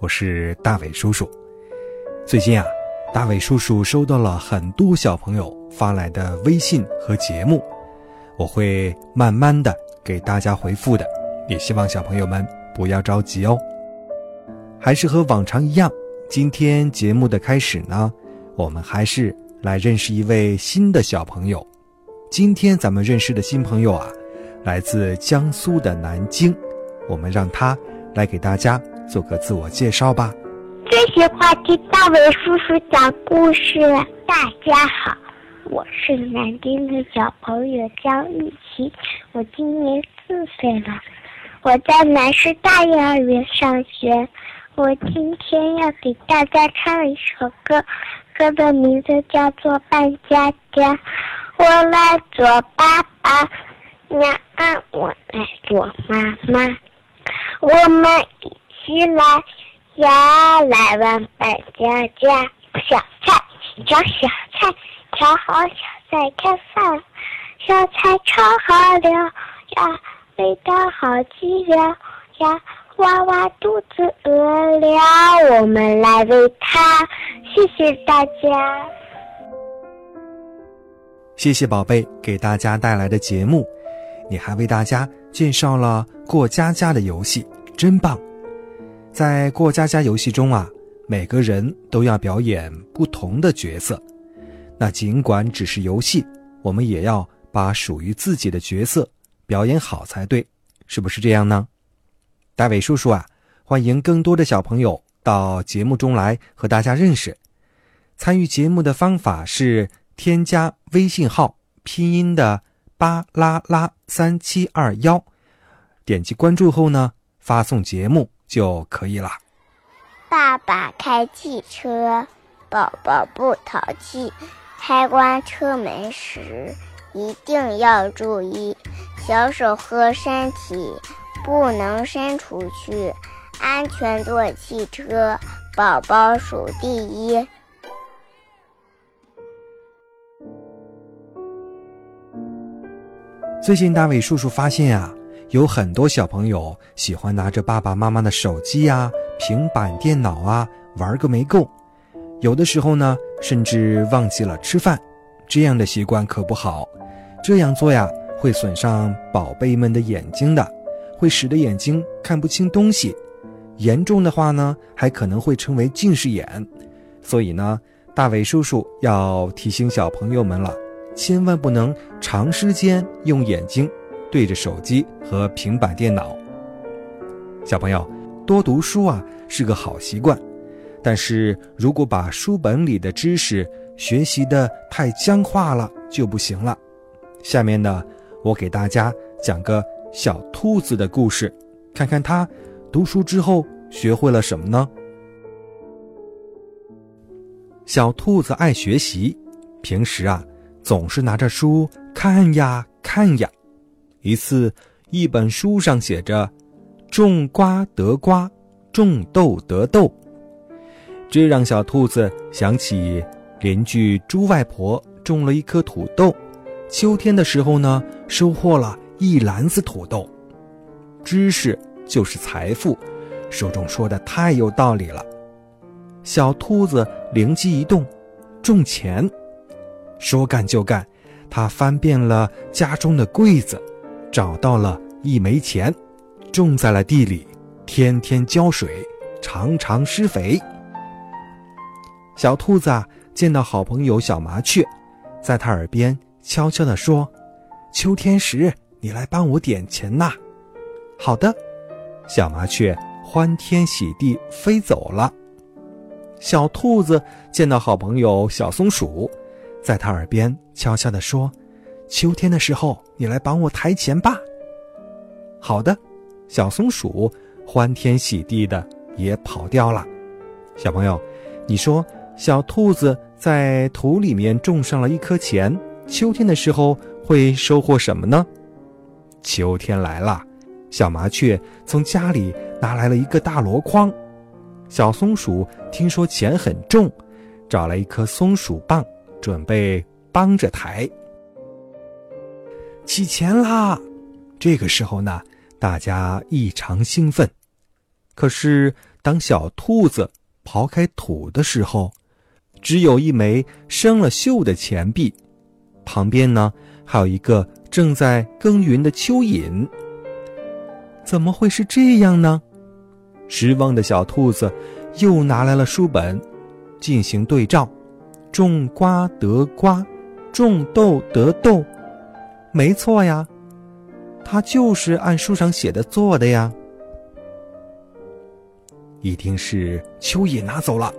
我是大伟叔叔。最近啊，大伟叔叔收到了很多小朋友发来的微信和节目，我会慢慢的给大家回复的。也希望小朋友们不要着急哦。还是和往常一样，今天节目的开始呢，我们还是来认识一位新的小朋友。今天咱们认识的新朋友啊。来自江苏的南京，我们让他来给大家做个自我介绍吧。最喜欢听大伟叔叔讲故事。大家好，我是南京的小朋友江玉琪，我今年四岁了，我在南师大幼儿园上学。我今天要给大家唱一首歌，歌的名字叫做《扮家家》，我来做爸爸。娘，我来做妈妈，我们一起来呀，来玩扮家家。小菜找小菜，炒好小菜开饭，小菜炒好了呀，味道好极了呀，娃娃肚子饿了，我们来喂它。谢谢大家，谢谢宝贝给大家带来的节目。你还为大家介绍了过家家的游戏，真棒！在过家家游戏中啊，每个人都要表演不同的角色。那尽管只是游戏，我们也要把属于自己的角色表演好才对，是不是这样呢？大伟叔叔啊，欢迎更多的小朋友到节目中来和大家认识。参与节目的方法是添加微信号拼音的。巴拉拉三七二幺，点击关注后呢，发送节目就可以了。爸爸开汽车，宝宝不淘气。开关车门时一定要注意，小手和身体不能伸出去。安全坐汽车，宝宝数第一。最近，大伟叔叔发现啊，有很多小朋友喜欢拿着爸爸妈妈的手机呀、平板电脑啊玩个没够，有的时候呢，甚至忘记了吃饭，这样的习惯可不好。这样做呀，会损伤宝贝们的眼睛的，会使得眼睛看不清东西，严重的话呢，还可能会成为近视眼。所以呢，大伟叔叔要提醒小朋友们了。千万不能长时间用眼睛对着手机和平板电脑。小朋友，多读书啊是个好习惯，但是如果把书本里的知识学习的太僵化了就不行了。下面呢，我给大家讲个小兔子的故事，看看它读书之后学会了什么呢？小兔子爱学习，平时啊。总是拿着书看呀看呀，一次，一本书上写着“种瓜得瓜，种豆得豆”，这让小兔子想起邻居猪外婆种了一颗土豆，秋天的时候呢，收获了一篮子土豆。知识就是财富，书中说的太有道理了。小兔子灵机一动，种钱。说干就干，他翻遍了家中的柜子，找到了一枚钱，种在了地里，天天浇水，常常施肥。小兔子，见到好朋友小麻雀，在他耳边悄悄地说：“秋天时，你来帮我点钱呐。”好的，小麻雀欢天喜地飞走了。小兔子见到好朋友小松鼠。在他耳边悄悄地说：“秋天的时候，你来帮我抬钱吧。”好的，小松鼠欢天喜地的也跑掉了。小朋友，你说，小兔子在土里面种上了一颗钱，秋天的时候会收获什么呢？秋天来了，小麻雀从家里拿来了一个大箩筐。小松鼠听说钱很重，找来一颗松鼠棒，准备帮着抬。起钱啦！这个时候呢，大家异常兴奋。可是，当小兔子刨开土的时候，只有一枚生了锈的钱币，旁边呢还有一个正在耕耘的蚯蚓。怎么会是这样呢？失望的小兔子又拿来了书本，进行对照：种瓜得瓜，种豆得豆。没错呀，他就是按书上写的做的呀。一定是蚯蚓拿走了。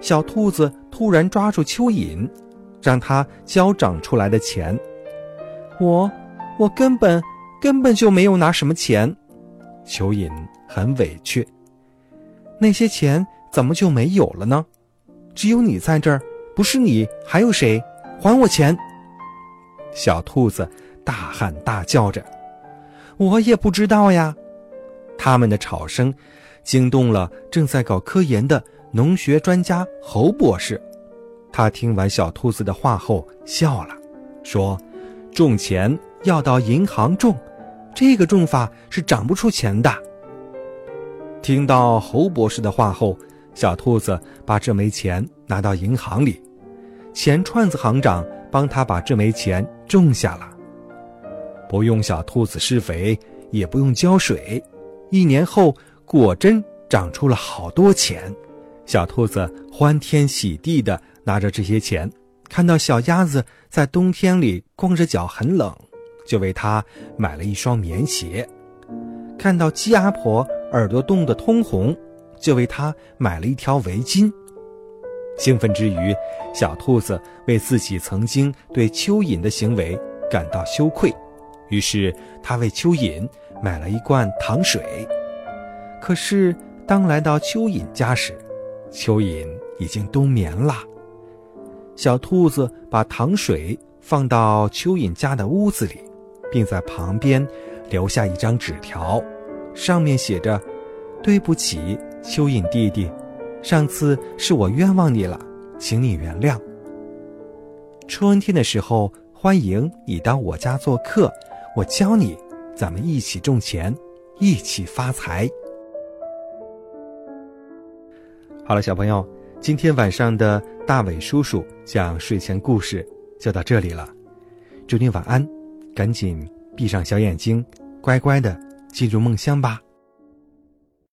小兔子突然抓住蚯蚓，让它交长出来的钱。我，我根本根本就没有拿什么钱。蚯蚓很委屈。那些钱怎么就没有了呢？只有你在这儿，不是你还有谁？还我钱！小兔子大喊大叫着。我也不知道呀。他们的吵声。惊动了正在搞科研的农学专家侯博士，他听完小兔子的话后笑了，说：“种钱要到银行种，这个种法是长不出钱的。”听到侯博士的话后，小兔子把这枚钱拿到银行里，钱串子行长帮他把这枚钱种下了，不用小兔子施肥，也不用浇水，一年后。果真长出了好多钱，小兔子欢天喜地的拿着这些钱，看到小鸭子在冬天里光着脚很冷，就为它买了一双棉鞋；看到鸡阿婆耳朵冻得通红，就为它买了一条围巾。兴奋之余，小兔子为自己曾经对蚯蚓的行为感到羞愧，于是他为蚯蚓买了一罐糖水。可是，当来到蚯蚓家时，蚯蚓已经冬眠了。小兔子把糖水放到蚯蚓家的屋子里，并在旁边留下一张纸条，上面写着：“对不起，蚯蚓弟弟，上次是我冤枉你了，请你原谅。春天的时候，欢迎你到我家做客，我教你，咱们一起种钱，一起发财。”好了，小朋友，今天晚上的大伟叔叔讲睡前故事就到这里了，祝你晚安，赶紧闭上小眼睛，乖乖的进入梦乡吧。